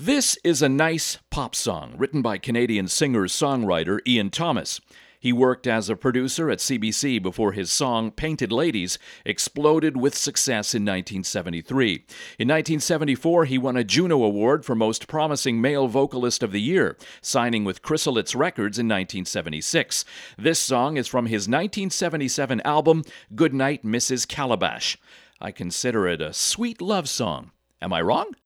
This is a nice pop song written by Canadian singer songwriter Ian Thomas. He worked as a producer at CBC before his song Painted Ladies exploded with success in 1973. In 1974, he won a Juno Award for Most Promising Male Vocalist of the Year, signing with Chrysalis Records in 1976. This song is from his 1977 album Goodnight Mrs. Calabash. I consider it a sweet love song. Am I wrong?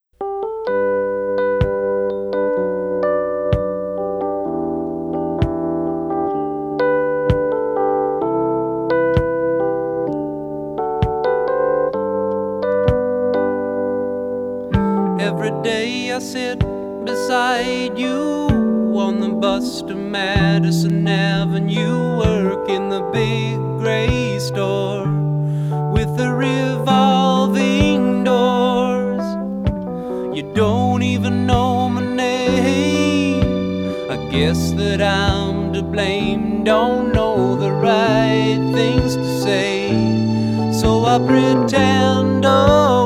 Sit beside you on the bus to Madison Avenue, work in the big gray store with the revolving doors. You don't even know my name. I guess that I'm to blame. Don't know the right things to say, so I pretend away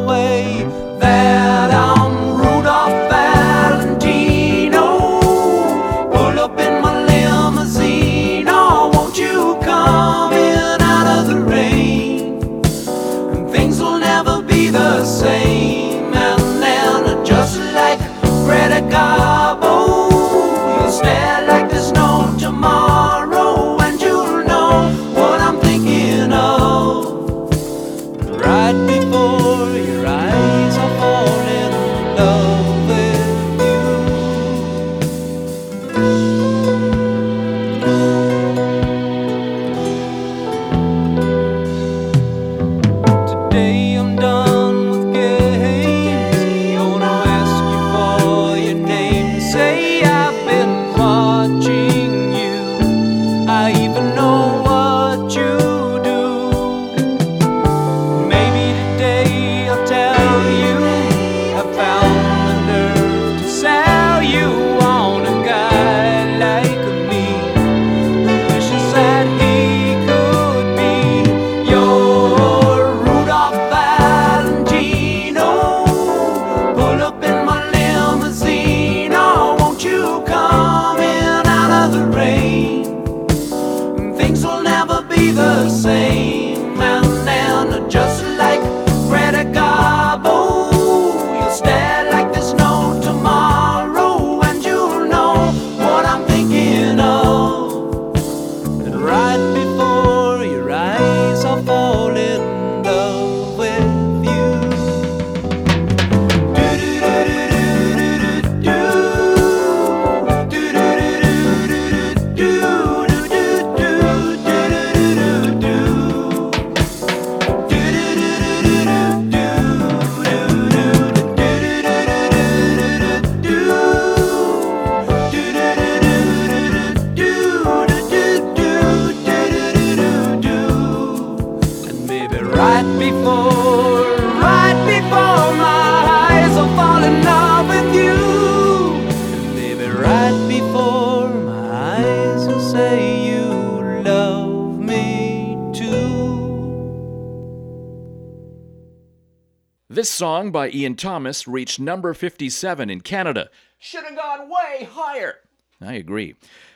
This song by Ian Thomas reached number 57 in Canada. Should have gone way higher. I agree.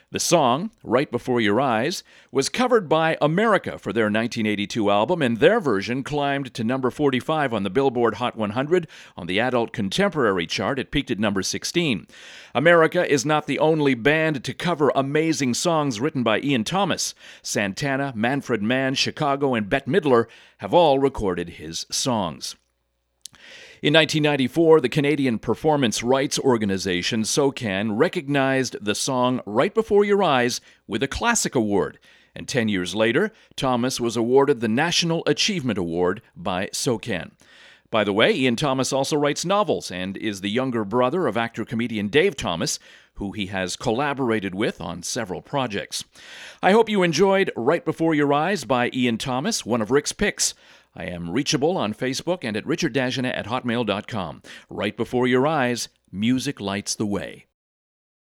The song, Right Before Your Eyes, was covered by America for their 1982 album, and their version climbed to number 45 on the Billboard Hot 100. On the Adult Contemporary chart, it peaked at number 16. America is not the only band to cover amazing songs written by Ian Thomas. Santana, Manfred Mann, Chicago, and Bette Midler have all recorded his songs. In 1994, the Canadian performance rights organization SOCAN recognized the song Right Before Your Eyes with a Classic Award. And 10 years later, Thomas was awarded the National Achievement Award by SOCAN. By the way, Ian Thomas also writes novels and is the younger brother of actor comedian Dave Thomas, who he has collaborated with on several projects. I hope you enjoyed Right Before Your Eyes by Ian Thomas, one of Rick's picks. I am reachable on Facebook and at richarddajana at hotmail.com. Right before your eyes, music lights the way.